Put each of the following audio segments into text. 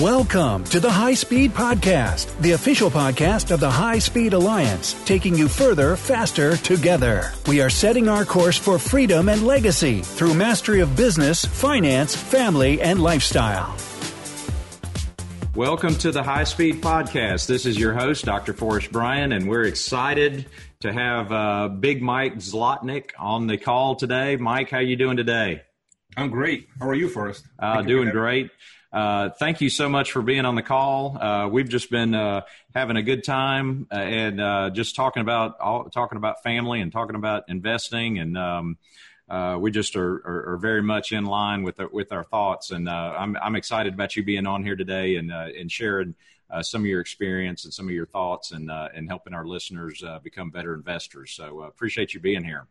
Welcome to the High Speed Podcast, the official podcast of the High Speed Alliance, taking you further, faster, together. We are setting our course for freedom and legacy through mastery of business, finance, family, and lifestyle. Welcome to the High Speed Podcast. This is your host, Dr. Forrest Bryan, and we're excited to have uh, Big Mike Zlotnik on the call today. Mike, how you doing today? I'm great. How are you, Forrest? Uh, doing great. Uh, thank you so much for being on the call. Uh, we've just been uh, having a good time uh, and uh, just talking about all, talking about family and talking about investing, and um, uh, we just are, are, are, very much in line with our, with our thoughts. And I'm I'm excited about you being on here today and and sharing. some of your experience and some of your thoughts, and and helping our listeners become better investors. So appreciate you being here.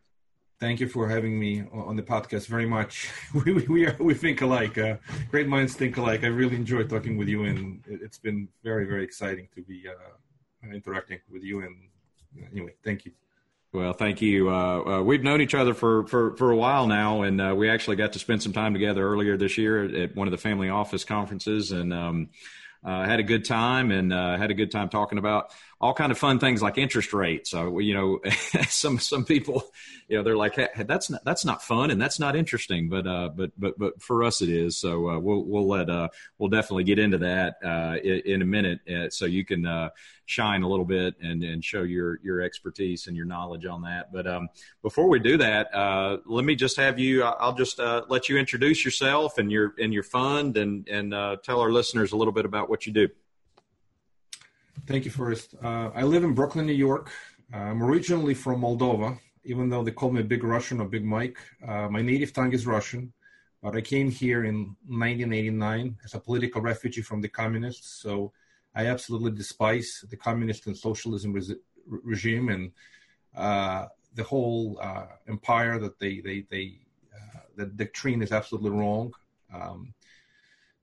Thank you for having me on the podcast very much. We, we, are, we think alike. Uh, great minds think alike. I really enjoyed talking with you, and it's been very, very exciting to be uh, interacting with you. And anyway, thank you. Well, thank you. Uh, uh, we've known each other for, for, for a while now, and uh, we actually got to spend some time together earlier this year at one of the family office conferences, and um, uh, had a good time and uh, had a good time talking about all kind of fun things like interest rates. So you know, some some people, you know, they're like, hey, that's not that's not fun and that's not interesting, but uh, but but but for us it is. So uh, we'll we'll let uh, we'll definitely get into that uh, in, in, a minute, uh, so you can uh, shine a little bit and and show your your expertise and your knowledge on that. But um, before we do that, let me just have you. I'll just let you introduce yourself and your and your fund and and tell our listeners a little bit about what you do. Thank you, Forrest. Uh, I live in Brooklyn, New York. I'm originally from Moldova, even though they call me Big Russian or Big Mike. Uh, my native tongue is Russian, but I came here in 1989 as a political refugee from the communists. So I absolutely despise the communist and socialism re- regime and uh, the whole uh, empire that they they they uh, the doctrine is absolutely wrong. Um,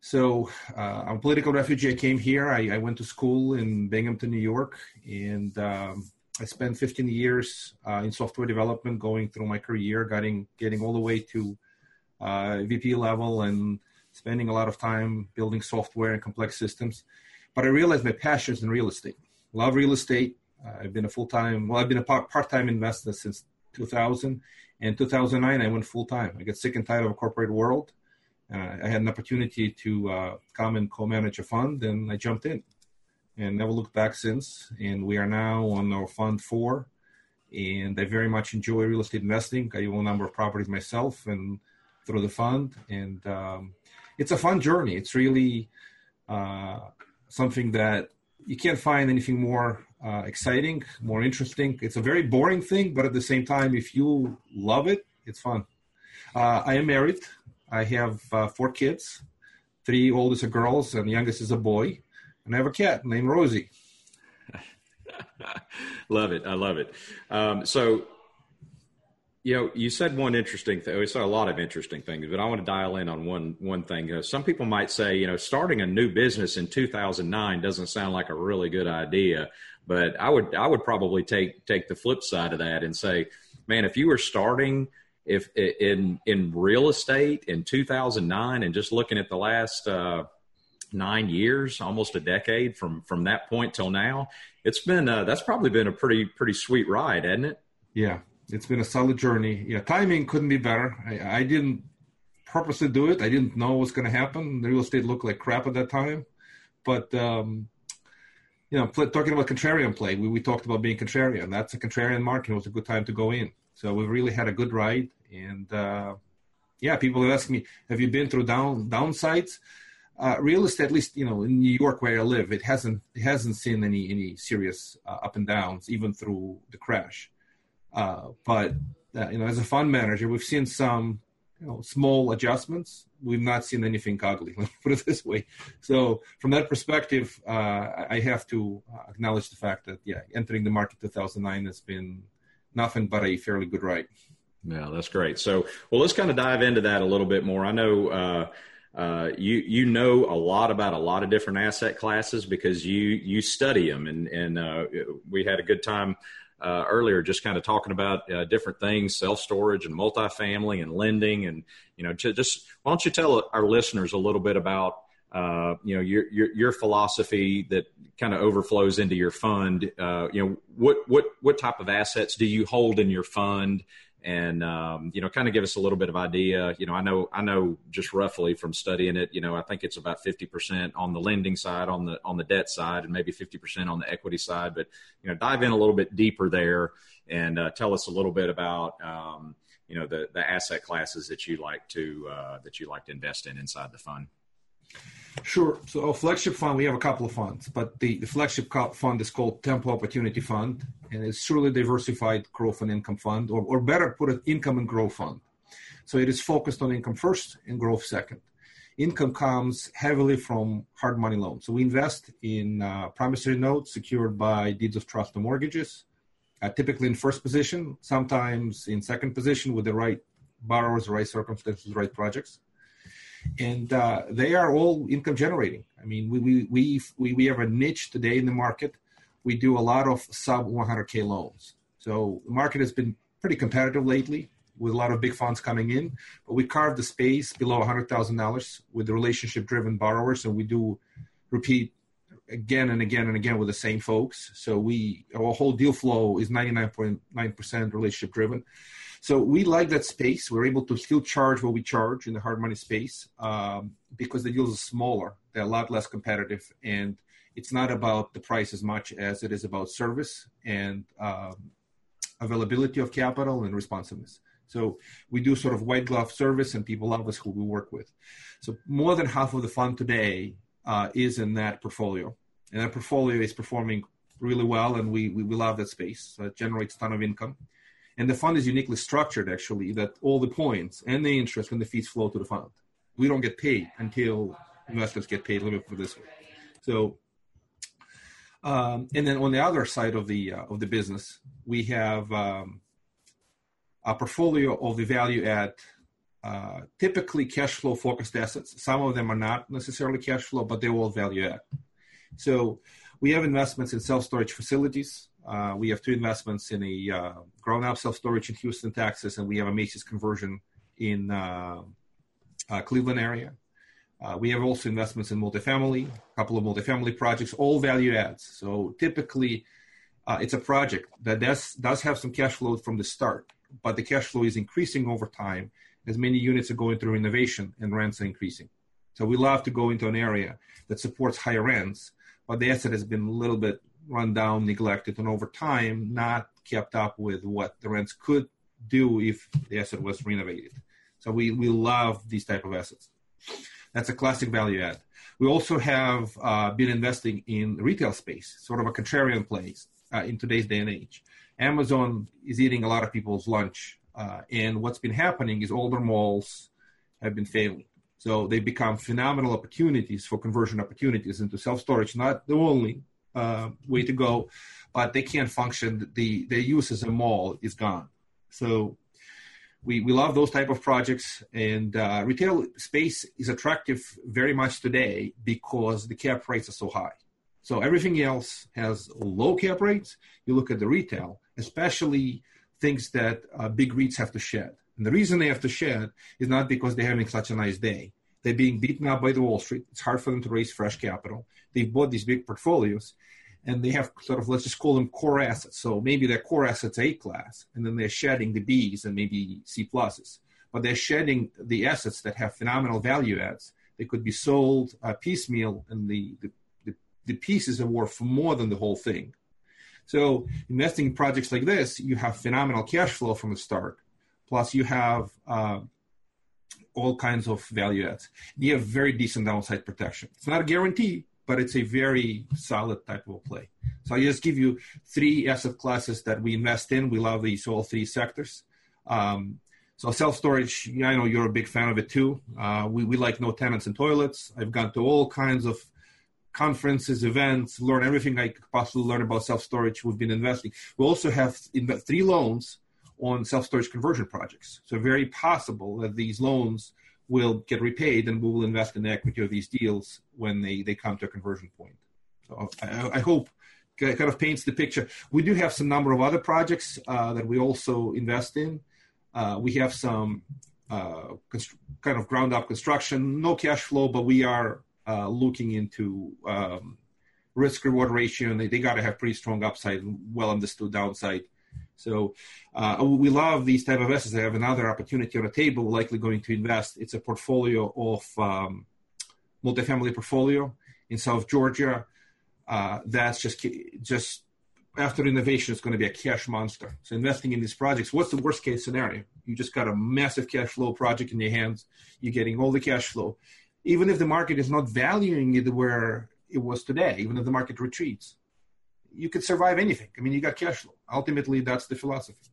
so uh, I'm a political refugee. I came here. I, I, went to school in Binghamton, New York, and um, I spent 15 years uh, in software development, going through my career, getting getting all the way to uh, VP level, and spending a lot of time building software and complex systems. But I realized my passion is in real estate. Love real estate. I've been a full time. Well, I've been a part time investor since 2000. And 2009, I went full time. I got sick and tired of a corporate world uh, I had an opportunity to uh, come and co-manage a fund, and I jumped in, and never looked back since. And we are now on our fund four, and I very much enjoy real estate investing. I own a number of properties myself, and through the fund, and um, it's a fun journey. It's really uh, something that you can't find anything more uh, exciting, more interesting. It's a very boring thing, but at the same time, if you love it, it's fun. Uh, I am married. I have uh, four kids. Three oldest are girls, and youngest is a boy. And I have a cat named Rosie. love it. I love it. Um, so, you know, you said one interesting thing. We saw a lot of interesting things, but I want to dial in on one one thing. Uh, some people might say, you know, starting a new business in 2009 doesn't sound like a really good idea. But I would I would probably take take the flip side of that and say, man, if you were starting if in in real estate in 2009 and just looking at the last uh, nine years, almost a decade from from that point till now, it's been uh, that's probably been a pretty pretty sweet ride, hasn't it? Yeah, it's been a solid journey. Yeah, timing couldn't be better. I, I didn't purposely do it. I didn't know what was going to happen. The real estate looked like crap at that time, but um, you know, talking about contrarian play, we, we talked about being contrarian. That's a contrarian market. It was a good time to go in. So we've really had a good ride. And uh, yeah, people have asked me, have you been through down downsides? Uh, real estate, at least you know in New York where I live, it hasn't it hasn't seen any any serious uh, up and downs even through the crash. Uh, but uh, you know, as a fund manager, we've seen some you know small adjustments. We've not seen anything ugly. Let me put it this way. So from that perspective, uh, I have to acknowledge the fact that yeah, entering the market 2009 has been nothing but a fairly good ride. Yeah, that's great. So, well, let's kind of dive into that a little bit more. I know uh, uh, you you know a lot about a lot of different asset classes because you you study them, and and uh, we had a good time uh, earlier just kind of talking about uh, different things, self storage and multifamily and lending, and you know, to just why don't you tell our listeners a little bit about uh, you know your, your your philosophy that kind of overflows into your fund. Uh, you know what what what type of assets do you hold in your fund? and um, you know kind of give us a little bit of idea you know i know i know just roughly from studying it you know i think it's about 50% on the lending side on the on the debt side and maybe 50% on the equity side but you know dive in a little bit deeper there and uh, tell us a little bit about um, you know the the asset classes that you like to uh, that you like to invest in inside the fund Sure. So our flagship fund, we have a couple of funds, but the, the flagship fund is called Tempo Opportunity Fund, and it's truly diversified growth and income fund, or, or better put it, income and growth fund. So it is focused on income first and growth second. Income comes heavily from hard money loans. So we invest in uh, promissory notes secured by deeds of trust and mortgages, uh, typically in first position, sometimes in second position with the right borrowers, right circumstances, right projects and uh, they are all income generating. I mean, we, we, we, we, we have a niche today in the market. We do a lot of sub 100K loans. So the market has been pretty competitive lately with a lot of big funds coming in, but we carved the space below $100,000 with the relationship driven borrowers. And we do repeat again and again and again with the same folks. So we, our whole deal flow is 99.9% relationship driven. So we like that space. We're able to still charge what we charge in the hard money space um, because the deals are smaller. They're a lot less competitive, and it's not about the price as much as it is about service and um, availability of capital and responsiveness. So we do sort of white glove service, and people love us who we work with. So more than half of the fund today uh, is in that portfolio, and that portfolio is performing really well, and we we, we love that space. So it generates a ton of income. And the fund is uniquely structured, actually, that all the points and the interest and the fees flow to the fund. We don't get paid until investors get paid. Let me put this way. So, um, and then on the other side of the uh, of the business, we have um, a portfolio of the value add, uh, typically cash flow focused assets. Some of them are not necessarily cash flow, but they're all value add. So we have investments in self storage facilities. Uh, we have two investments in a uh, ground up self storage in Houston, Texas, and we have a Macy's conversion in uh, uh Cleveland area. Uh, we have also investments in multifamily, a couple of multifamily projects, all value adds. So typically, uh, it's a project that does, does have some cash flow from the start, but the cash flow is increasing over time as many units are going through renovation and rents are increasing. So we love to go into an area that supports higher rents, but the asset has been a little bit run down, neglected, and over time not kept up with what the rents could do if the asset was renovated. So we, we love these type of assets. That's a classic value add. We also have uh, been investing in retail space, sort of a contrarian place uh, in today's day and age. Amazon is eating a lot of people's lunch, uh, and what's been happening is older malls have been failing. So they become phenomenal opportunities for conversion opportunities into self storage, not the only, uh, way to go, but they can't function. The their use as a mall is gone. So we, we love those type of projects and uh, retail space is attractive very much today because the cap rates are so high so everything else has low cap rates you look at the retail especially things that uh, big REITs have to shed and the reason they have to shed is not because they're having such a nice day they're being beaten up by the Wall Street. It's hard for them to raise fresh capital. They've bought these big portfolios and they have sort of, let's just call them core assets. So maybe their core assets A class and then they're shedding the Bs and maybe C pluses. But they're shedding the assets that have phenomenal value adds. They could be sold uh, piecemeal and the, the, the, the pieces are worth more than the whole thing. So investing in projects like this, you have phenomenal cash flow from the start. Plus you have uh, all kinds of value adds. You have very decent downside protection. It's not a guarantee, but it's a very solid type of play. So I just give you three asset classes that we invest in. We love these all three sectors. Um, so self storage, I know you're a big fan of it too. Uh, we, we like no tenants and toilets. I've gone to all kinds of conferences, events, learn everything I could possibly learn about self storage. We've been investing. We also have three loans on self-storage conversion projects. So very possible that these loans will get repaid and we will invest in the equity of these deals when they, they come to a conversion point. So I, I hope kind of paints the picture. We do have some number of other projects uh, that we also invest in. Uh, we have some uh, const- kind of ground up construction, no cash flow, but we are uh, looking into um, risk reward ratio, and they, they got to have pretty strong upside well understood downside. So uh, we love these type of assets. They have another opportunity on the table. We're likely going to invest. It's a portfolio of um, multifamily portfolio in South Georgia. Uh, that's just just after innovation, it's going to be a cash monster. So investing in these projects, what's the worst case scenario? You just got a massive cash flow project in your hands. You're getting all the cash flow. Even if the market is not valuing it where it was today, even if the market retreats, you could survive anything. I mean, you got cash flow. Ultimately, that's the philosophy.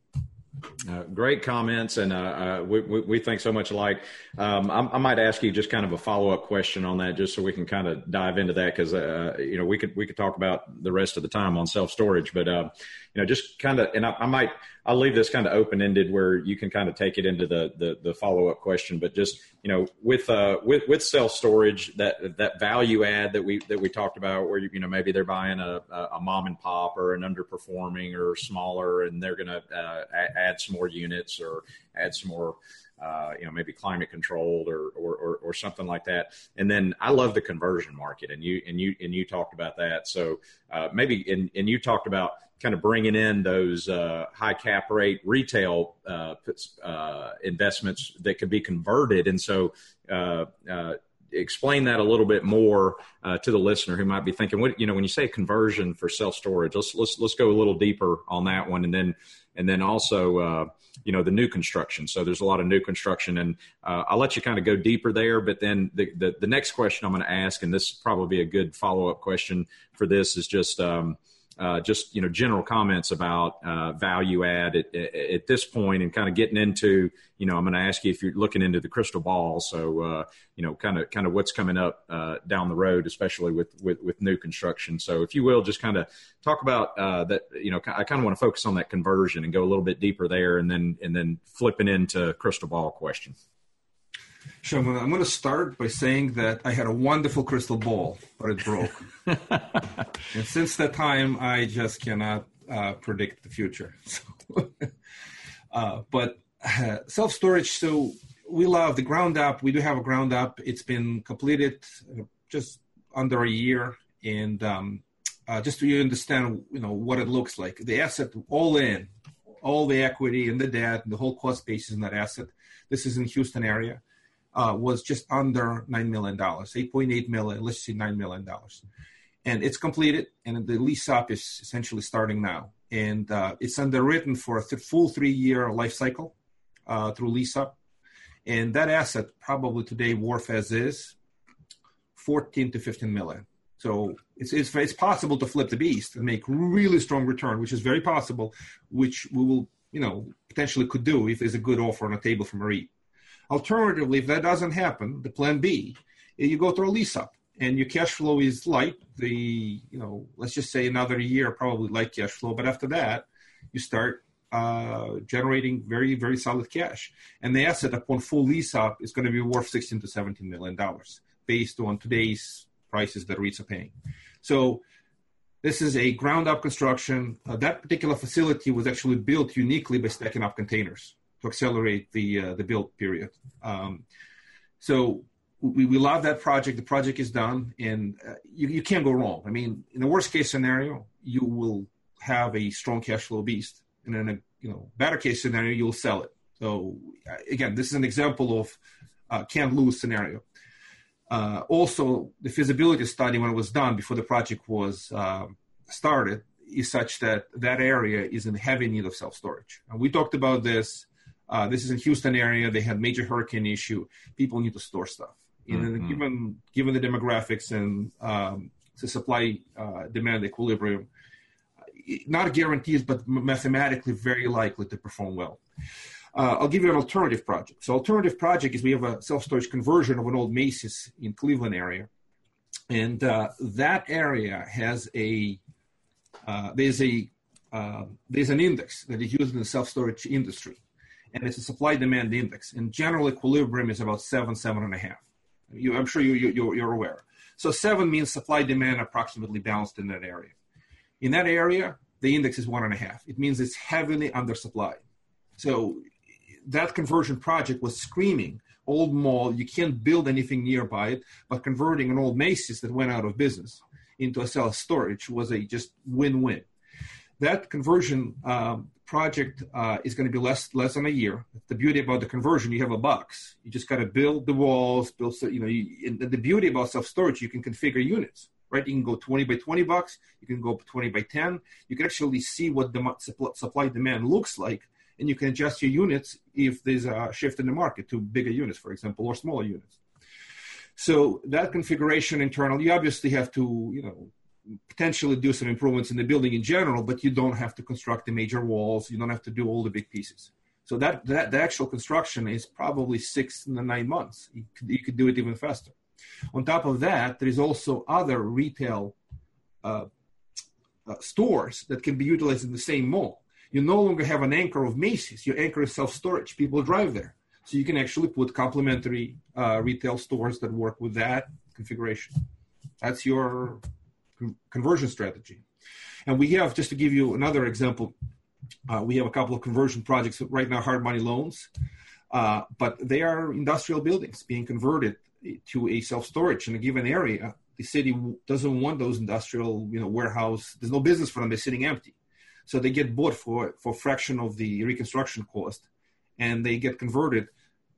Uh, great comments, and uh, uh, we, we, we, think so much alike. Um, I, I, might ask you just kind of a follow up question on that, just so we can kind of dive into that, because uh, you know we could we could talk about the rest of the time on self storage, but uh, you know just kind of, and I, I might I'll leave this kind of open ended where you can kind of take it into the the, the follow up question. But just you know, with uh with with self storage, that that value add that we that we talked about, where you you know maybe they're buying a a mom and pop or an underperforming or smaller, and they're going to uh, add some more units or add some more. Uh, you know, maybe climate controlled or, or, or, or, something like that. And then I love the conversion market, and you and you and you talked about that. So uh, maybe and and you talked about kind of bringing in those uh, high cap rate retail uh, uh, investments that could be converted. And so, uh, uh, explain that a little bit more uh, to the listener who might be thinking, what you know, when you say conversion for self storage, let's let's let's go a little deeper on that one, and then and then also you know the new construction. So there's a lot of new construction, and I'll let you kind of go deeper there. But then the the, the next question I'm going to ask, and this probably be a good follow up question for this, is just um, uh, just you know general comments about uh, value add at, at, this point and kind of getting into you know I'm going to ask you if you're looking into the crystal ball so uh, you know kind of kind of what's coming up uh, down the road especially with, with, with new construction so if you will just kind of talk about uh, that you know I kind of want to focus on that conversion and go a little bit deeper there and then and then flipping into crystal ball question. Sure. I'm going to start by saying that I had a wonderful crystal ball, but it broke. and since that time, I just cannot uh, predict the future. So, uh, but uh, self storage, so we love the ground up. We do have a ground up. It's been completed uh, just under a year. And um, uh, just so you understand, you know, what it looks like, the asset all in, all the equity and the debt and the whole cost basis in that asset. This is in Houston area uh, was just under $9 million, 8.8 million, let's say $9 million. And it's completed, and the lease up is essentially starting now. And uh, it's underwritten for a th- full three year life cycle uh, through lease up. And that asset, probably today, worth as is 14 to 15 million. So it's, it's, it's possible to flip the beast and make really strong return, which is very possible, which we will, you know, potentially could do if there's a good offer on the table from a REIT. Alternatively, if that doesn't happen, the plan B, you go through a lease up and your cash flow is light. The, you know, let's just say another year, probably light cash flow. But after that, you start uh, generating very, very solid cash. And the asset upon full lease up is going to be worth 16 to 17 million dollars based on today's prices that REITs are paying. So this is a ground up construction. Uh, that particular facility was actually built uniquely by stacking up containers to accelerate the uh, the build period. Um, so we, we love that project. The project is done, and uh, you, you can't go wrong. I mean, in the worst case scenario, you will have a strong cash flow beast, and in a you know better case scenario, you'll sell it. So uh, again, this is an example of uh, can't lose scenario. Uh, also, the feasibility study when it was done before the project was uh, started is such that that area is in heavy need of self storage. And we talked about this uh, this is in Houston area. They had major hurricane issue. People need to store stuff. Mm-hmm. given given the demographics and um, the supply uh, demand equilibrium, not guarantees, but mathematically very likely to perform well. Uh, I'll give you an alternative project. So, alternative project is we have a self storage conversion of an old Macy's in Cleveland area, and uh, that area has a uh, there's a uh, there's an index that is used in the self storage industry and it's a supply demand index. And general equilibrium is about seven, seven and a half. You, I'm sure you, you, you're aware. So seven means supply demand approximately balanced in that area. In that area, the index is one and a half. It means it's heavily undersupplied. So that conversion project was screaming old mall. You can't build anything nearby it, but converting an old Macy's that went out of business into a self storage was a just win-win. That conversion um, project uh, is going to be less less than a year. The beauty about the conversion, you have a box. You just got to build the walls, build you know. You, the beauty about self storage, you can configure units. Right, you can go 20 by 20 bucks. You can go 20 by 10. You can actually see what the supply demand looks like, and you can adjust your units if there's a shift in the market to bigger units, for example, or smaller units. So that configuration internal, you obviously have to, you know, potentially do some improvements in the building in general, but you don't have to construct the major walls. You don't have to do all the big pieces. So that, that the actual construction is probably six to nine months. You could, you could do it even faster. On top of that, there is also other retail uh, uh, stores that can be utilized in the same mall. You no longer have an anchor of Macy's. Your anchor is self-storage. People drive there. So you can actually put complementary uh, retail stores that work with that configuration. That's your conversion strategy. And we have, just to give you another example, uh, we have a couple of conversion projects right now, hard money loans, uh, but they are industrial buildings being converted to a self storage in a given area. The city doesn't want those industrial, you know, warehouse. There's no business for them. They're sitting empty, so they get bought for for fraction of the reconstruction cost, and they get converted.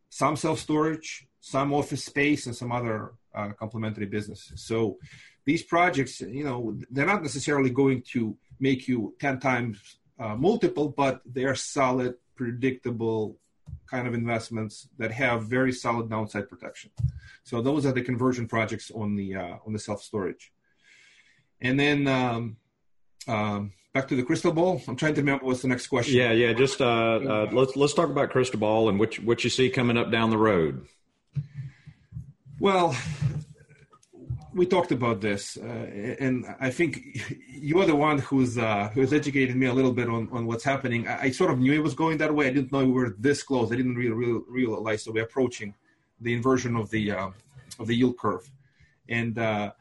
Some self storage, some office space, and some other uh, complementary businesses. So these projects, you know, they're not necessarily going to make you 10 times uh, multiple, but they are solid, predictable kind of investments that have very solid downside protection. So those are the conversion projects on the uh, on the self storage. And then um, um, back to the crystal ball. I'm trying to remember what's the next question. Yeah, yeah. Just uh, uh, let's let's talk about crystal ball and what what you see coming up down the road. Well, we talked about this, uh, and I think you're the one who's uh, who's educated me a little bit on, on what's happening. I, I, sort of knew it was going that way. I didn't know we were this close. I didn't really, really realize that we're approaching the inversion of the uh, of the yield curve, and uh,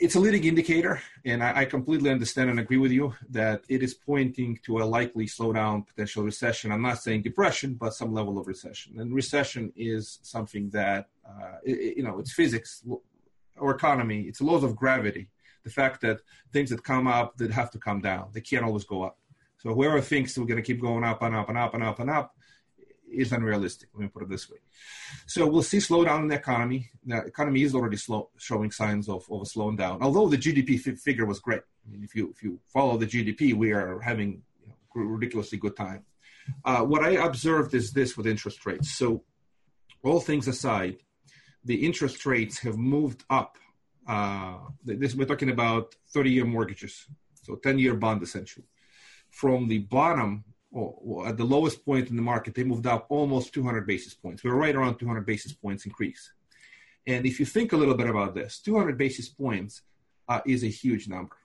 it's a leading indicator. And I, I, completely understand and agree with you that it is pointing to a likely slowdown, potential recession. I'm not saying depression, but some level of recession. And recession is something that uh, it, you know it's physics or economy, it's laws of gravity. The fact that things that come up that have to come down, they can't always go up. So whoever thinks we're going to keep going up and up and up and up and up is unrealistic. Let me put it this way. So we'll see slowdown in the economy. The economy is already slow, showing signs of, of a slowing down. Although the GDP f- figure was great. I mean, if you if you follow the GDP, we are having you know, ridiculously good time. Uh, what I observed is this with interest rates. So all things aside, the interest rates have moved up. Uh, this we're talking about 30-year mortgages, so 10-year bond essentially. From the bottom, or, at the lowest point in the market, they moved up almost 200 basis points. We're right around 200 basis points increase. And if you think a little bit about this, 200 basis points uh, is a huge number,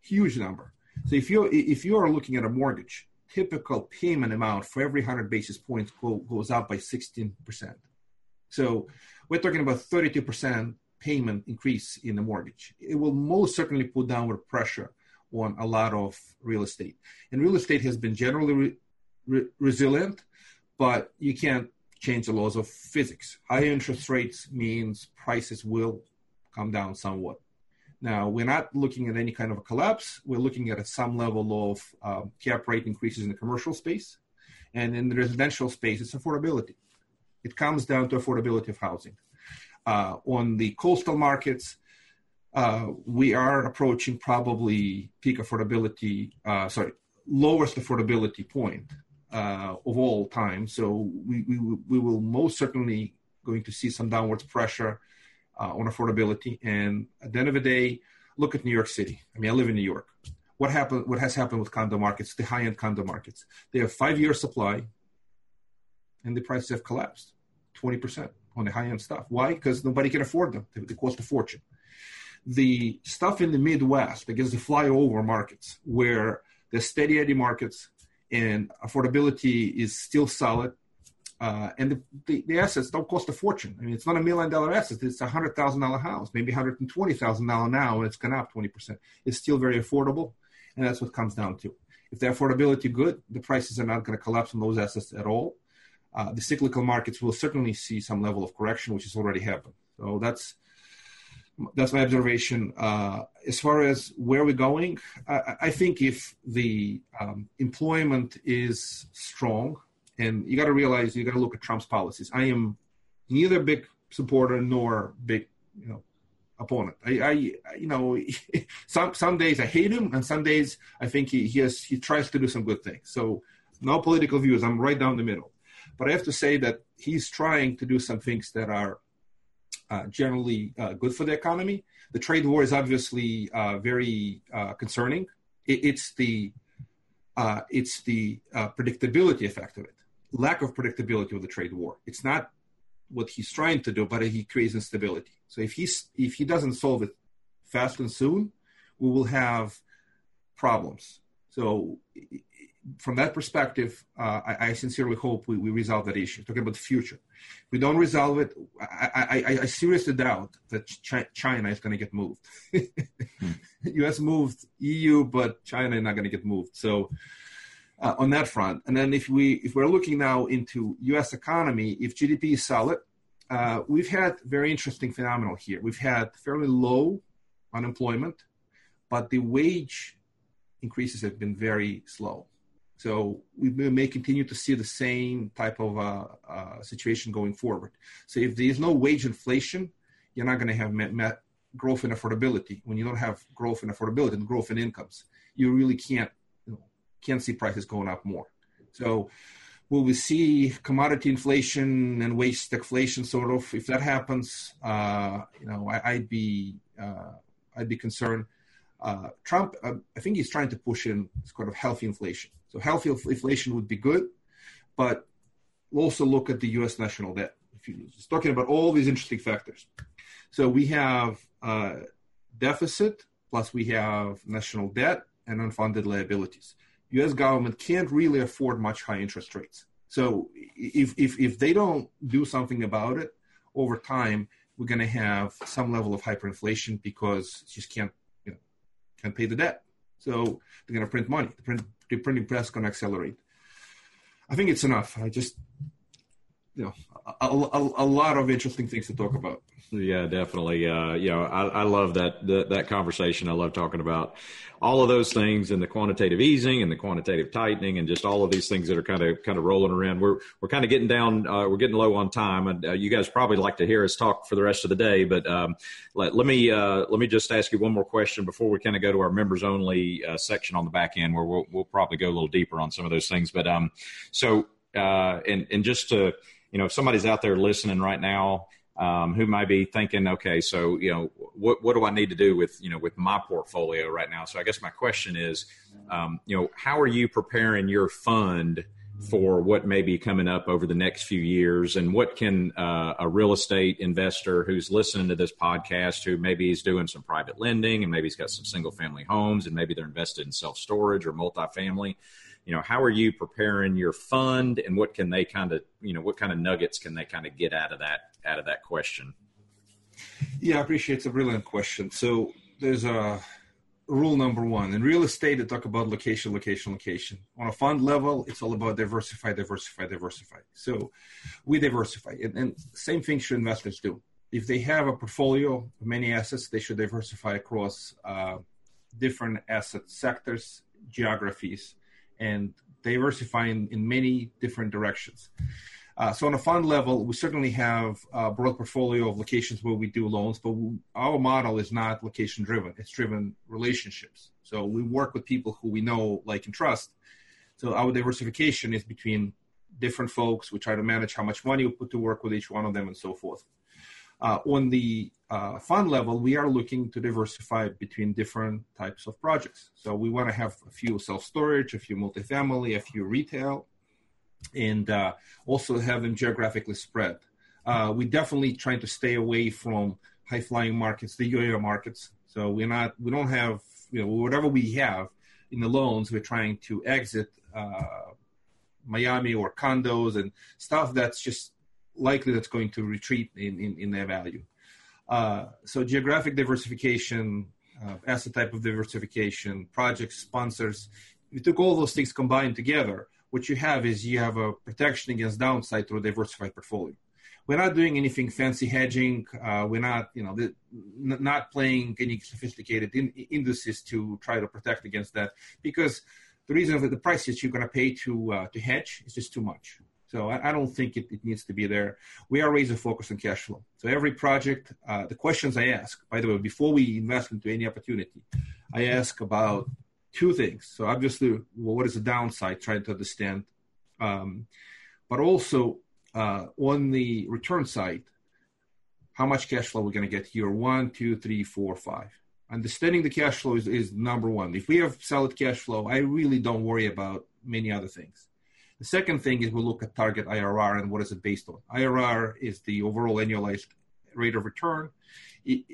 huge number. So if you if you are looking at a mortgage, typical payment amount for every 100 basis points go, goes up by 16 percent. So we're talking about 32% payment increase in the mortgage. It will most certainly put downward pressure on a lot of real estate. And real estate has been generally re- re- resilient, but you can't change the laws of physics. High interest rates means prices will come down somewhat. Now, we're not looking at any kind of a collapse. We're looking at some level of um, cap rate increases in the commercial space. And in the residential space, it's affordability. It comes down to affordability of housing. Uh, on the coastal markets, uh, we are approaching probably peak affordability, uh, sorry, lowest affordability point uh, of all time. So we, we, we will most certainly going to see some downwards pressure uh, on affordability. And at the end of the day, look at New York City. I mean, I live in New York. What happened? What has happened with condo markets? The high-end condo markets. They have five-year supply and the prices have collapsed 20% on the high end stuff. Why? Because nobody can afford them. They, cost a fortune. The stuff in the Midwest, against the flyover markets, where the steady eddy markets and affordability is still solid, uh, and the, the, the, assets don't cost a fortune. I mean, it's not a million dollar asset. It's a hundred thousand dollar house, maybe hundred and twenty thousand dollar now, and it's gone up twenty percent. It's still very affordable, and that's what comes down to. If the affordability good, the prices are not going to collapse on those assets at all. Uh, the cyclical markets will certainly see some level of correction, which has already happened. So that's that's my observation. Uh, as far as where we're going, I, I think if the um, employment is strong, and you got to realize you got to look at Trump's policies. I am neither big supporter nor big, you know, opponent. I, I you know, some some days I hate him, and some days I think he he has he tries to do some good things. So no political views. I'm right down the middle. But I have to say that he's trying to do some things that are uh, generally uh, good for the economy. The trade war is obviously uh, very uh, concerning. It, it's the uh, it's the uh, predictability effect of it, lack of predictability of the trade war. It's not what he's trying to do, but he creates instability. So if he's if he doesn't solve it fast and soon, we will have problems. So from that perspective, uh, I, I, sincerely hope we, we, resolve that issue. Talking about the future, if we don't resolve it, I, I, I seriously doubt that China is going to get moved. hmm. U.S. moved, EU, but China is not going to get moved. So uh, on that front, and then if we if we're looking now into U.S. economy, if GDP is solid, uh, we've had very interesting phenomenal here. We've had fairly low unemployment, but the wage increases have been very slow. So we may continue to see the same type of uh, uh, situation going forward. So if there is no wage inflation, you're not going to have met, met growth in affordability. When you don't have growth in affordability and growth in incomes, you really can't you know, can't see prices going up more. So will we see commodity inflation and wage stagflation sort of? If that happens, uh, you know, I, would be uh, I'd be concerned. Uh, Trump, uh, I think he's trying to push in sort of healthy inflation. So healthy inflation would be good, but also look at the U.S. national debt. If you're talking about all these interesting factors. So we have uh, deficit, plus we have national debt and unfunded liabilities. U.S. government can't really afford much high interest rates. So if, if, if they don't do something about it over time, we're going to have some level of hyperinflation because just can't, you know, can't pay the debt. So they're going to print money. Print, the printing press to accelerate. I think it's enough. I just, you know, a, a, a lot of interesting things to talk about. Yeah, definitely. Uh, you know, I, I love that, that, that conversation. I love talking about all of those things and the quantitative easing and the quantitative tightening and just all of these things that are kind of kind of rolling around. We're we're kind of getting down. Uh, we're getting low on time, and uh, you guys probably like to hear us talk for the rest of the day. But um, let, let me uh, let me just ask you one more question before we kind of go to our members only uh, section on the back end, where we'll we'll probably go a little deeper on some of those things. But um, so uh, and and just to you know, if somebody's out there listening right now um, who might be thinking, okay, so you know, what what do I need to do with you know with my portfolio right now? So I guess my question is, um, you know, how are you preparing your fund for what may be coming up over the next few years, and what can uh, a real estate investor who's listening to this podcast, who maybe is doing some private lending, and maybe he's got some single family homes, and maybe they're invested in self storage or multifamily you know how are you preparing your fund and what can they kind of you know what kind of nuggets can they kind of get out of that out of that question? Yeah i appreciate it's a brilliant question. So there's a rule number one. In real estate they talk about location location location. On a fund level it's all about diversify diversify diversify. So we diversify and, and same thing should investors do. If they have a portfolio of many assets they should diversify across uh, different asset sectors geographies and diversifying in many different directions. Uh, so on a fund level, we certainly have a broad portfolio of locations where we do loans, but we, our model is not location driven. It's driven relationships. So we work with people who we know, like, and trust. So our diversification is between different folks. We try to manage how much money we put to work with each one of them and so forth. Uh, on the uh, fund level, we are looking to diversify between different types of projects. So we want to have a few self-storage, a few multifamily, a few retail, and uh, also have them geographically spread. We definitely trying to stay away from high-flying markets, the UAR markets. So we're not, we don't have, you know, whatever we have in the loans, we're trying to exit uh, Miami or condos and stuff that's just likely that's going to retreat in, in, in their value. Uh, so geographic diversification, uh, asset type of diversification, projects, sponsors, we took all those things combined together, what you have is you have a protection against downside through a diversified portfolio. We're not doing anything fancy hedging. Uh, we're not, you know, the, n- not playing any sophisticated in- indices to try to protect against that because the reason that the price that you're going to pay to uh, to hedge is just too much. So I, I don't think it, it, needs to be there. We are razor focused on cash flow. So every project, uh, the questions I ask, by the way, before we invest into any opportunity, I ask about two things. So obviously, well, what is the downside? Trying to understand, um, but also uh, on the return side, how much cash flow we're going to get here? One, two, three, four, five. Understanding the cash flow is, is number one. If we have solid cash flow, I really don't worry about many other things. The second thing is we look at target IRR and what is it based on. IRR is the overall annualized rate of return.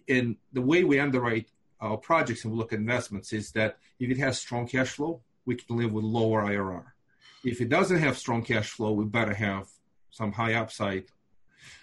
And the way we underwrite our projects and we look at investments is that if it has strong cash flow, we can live with lower IRR. If it doesn't have strong cash flow, we better have some high upside.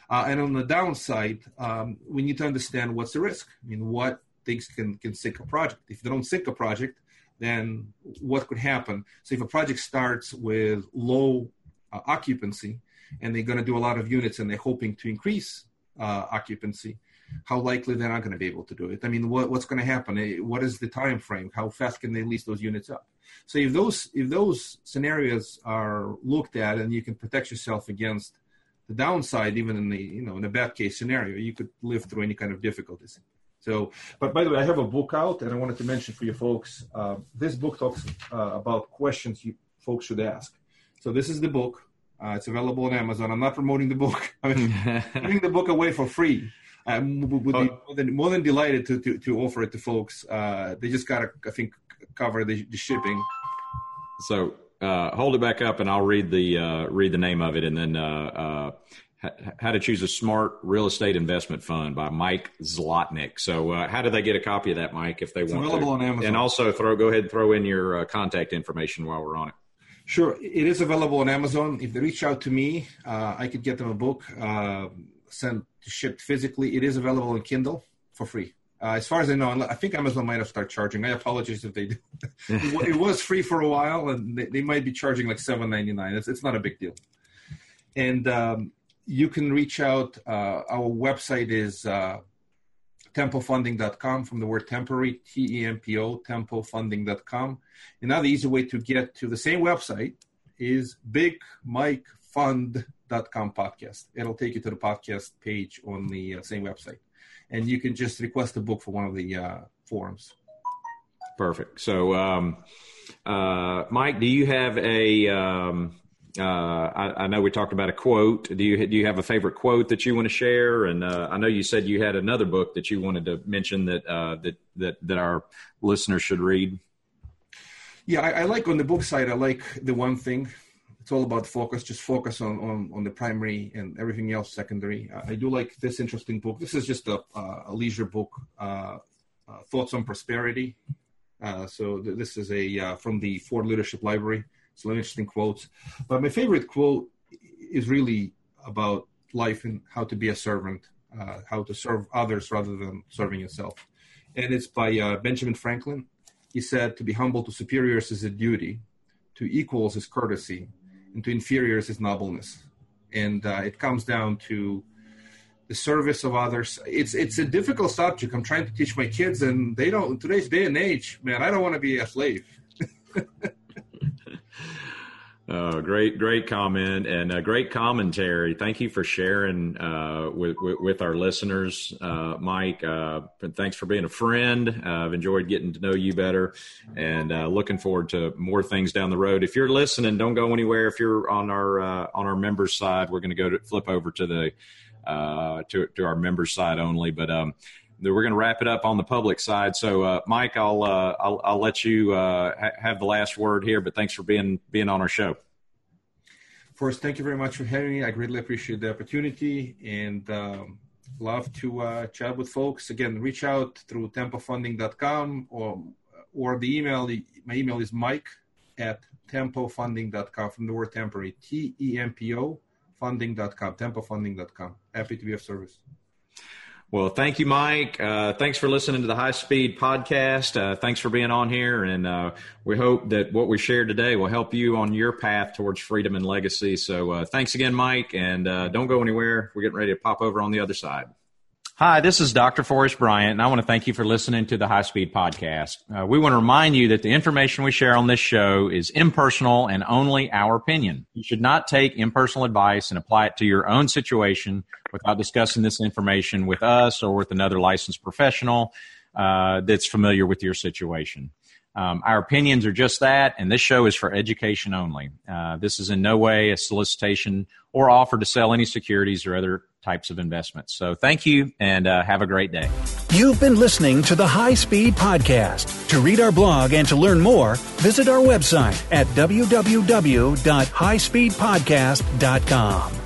Uh, and on the downside, um, we need to understand what's the risk. I mean, what things can, can sink a project. If they don't sink a project, then what could happen? So if a project starts with low uh, occupancy and they're going to do a lot of units and they're hoping to increase uh, occupancy, how likely they're not going to be able to do it. I mean, what, what's going to happen? Eh, what is the time frame? How fast can they lease those units up? So if those if those scenarios are looked at and you can protect yourself against the downside, even in the you know in a bad case scenario, you could live through any kind of difficulties. So, but by the way, I have a book out, and I wanted to mention for you folks. Uh, this book talks uh, about questions you folks should ask. So this is the book. Uh, it's available on Amazon. I'm not promoting the book. I'm giving the book away for free. I would be oh. more than, more than delighted to, to, to offer it to folks. Uh, they just got to, I think, cover the, the shipping. So uh, hold it back up, and I'll read the uh, read the name of it, and then uh, uh, how to choose a smart real estate investment fund by Mike Zlotnik. So, uh, how do they get a copy of that, Mike, if they it's want? Available to? on Amazon. And also, throw go ahead and throw in your contact information while we're on it. Sure, it is available on Amazon. If they reach out to me, I could get them a book sent to shipped physically. It is available on Kindle for free. Uh, as far as I know, I think Amazon might have started charging. I apologize if they do. it was free for a while, and they, they might be charging like seven ninety nine. It's it's not a big deal. And um, you can reach out. Uh, our website is uh, tempofunding.com from the word temporary, T E M P O, tempofunding.com. Another easy way to get to the same website is Big Mike Fund com podcast. It'll take you to the podcast page on the uh, same website, and you can just request a book for one of the uh, forums. Perfect. So, um, uh, Mike, do you have a? Um, uh, I, I, know we talked about a quote. Do you do you have a favorite quote that you want to share? And uh, I know you said you had another book that you wanted to mention that uh, that that that our listeners should read. Yeah, I, I like on the book side. I like the one thing it's all about focus. Just focus on on, on the primary and everything else secondary. I, I do like this interesting book. This is just a, a leisure book, uh, uh, Thoughts on Prosperity. Uh, so th- this is a from the Forbes Leadership Library. Some interesting quotes, but my favorite quote is really about life and how to be a servant, uh, how to serve others rather than serving yourself. And it's by uh, Benjamin Franklin. He said, "To be humble to superiors is a duty, to equals is courtesy, and to inferiors is nobleness. And uh, it comes down to the service of others. It's it's a difficult subject. I'm trying to teach my kids, and they don't. In today's day and age, man, I don't want to be a slave. Uh, great, great comment and a great commentary. Thank you for sharing uh, with, with, with our listeners, uh, Mike. Uh, thanks for being a friend. Uh, I've enjoyed getting to know you better, and uh, looking forward to more things down the road. If you're listening, don't go anywhere. If you're on our on our members side, we're going to go to flip over to the to to our members side only, but. Um, we're going to wrap it up on the public side. So, uh, Mike, I'll, uh, I'll, I'll let you uh, ha- have the last word here. But thanks for being being on our show. First, thank you very much for having me. I greatly appreciate the opportunity and um, love to uh, chat with folks. Again, reach out through tempofunding.com or or the email. My email is Mike at tempofunding.com from the word temporary T E M P O funding.com tempofunding.com. Happy to be of service. Well, thank you, Mike. Uh, thanks for listening to the High Speed Podcast. Uh, thanks for being on here. And uh, we hope that what we shared today will help you on your path towards freedom and legacy. So uh, thanks again, Mike. And uh, don't go anywhere. We're getting ready to pop over on the other side. Hi, this is Dr. Forrest Bryant, and I want to thank you for listening to the High Speed Podcast. Uh, we want to remind you that the information we share on this show is impersonal and only our opinion. You should not take impersonal advice and apply it to your own situation without discussing this information with us or with another licensed professional uh, that's familiar with your situation. Um, our opinions are just that, and this show is for education only. Uh, this is in no way a solicitation or offer to sell any securities or other types of investments. So thank you and uh, have a great day. You've been listening to the High Speed Podcast. To read our blog and to learn more, visit our website at www.highspeedpodcast.com.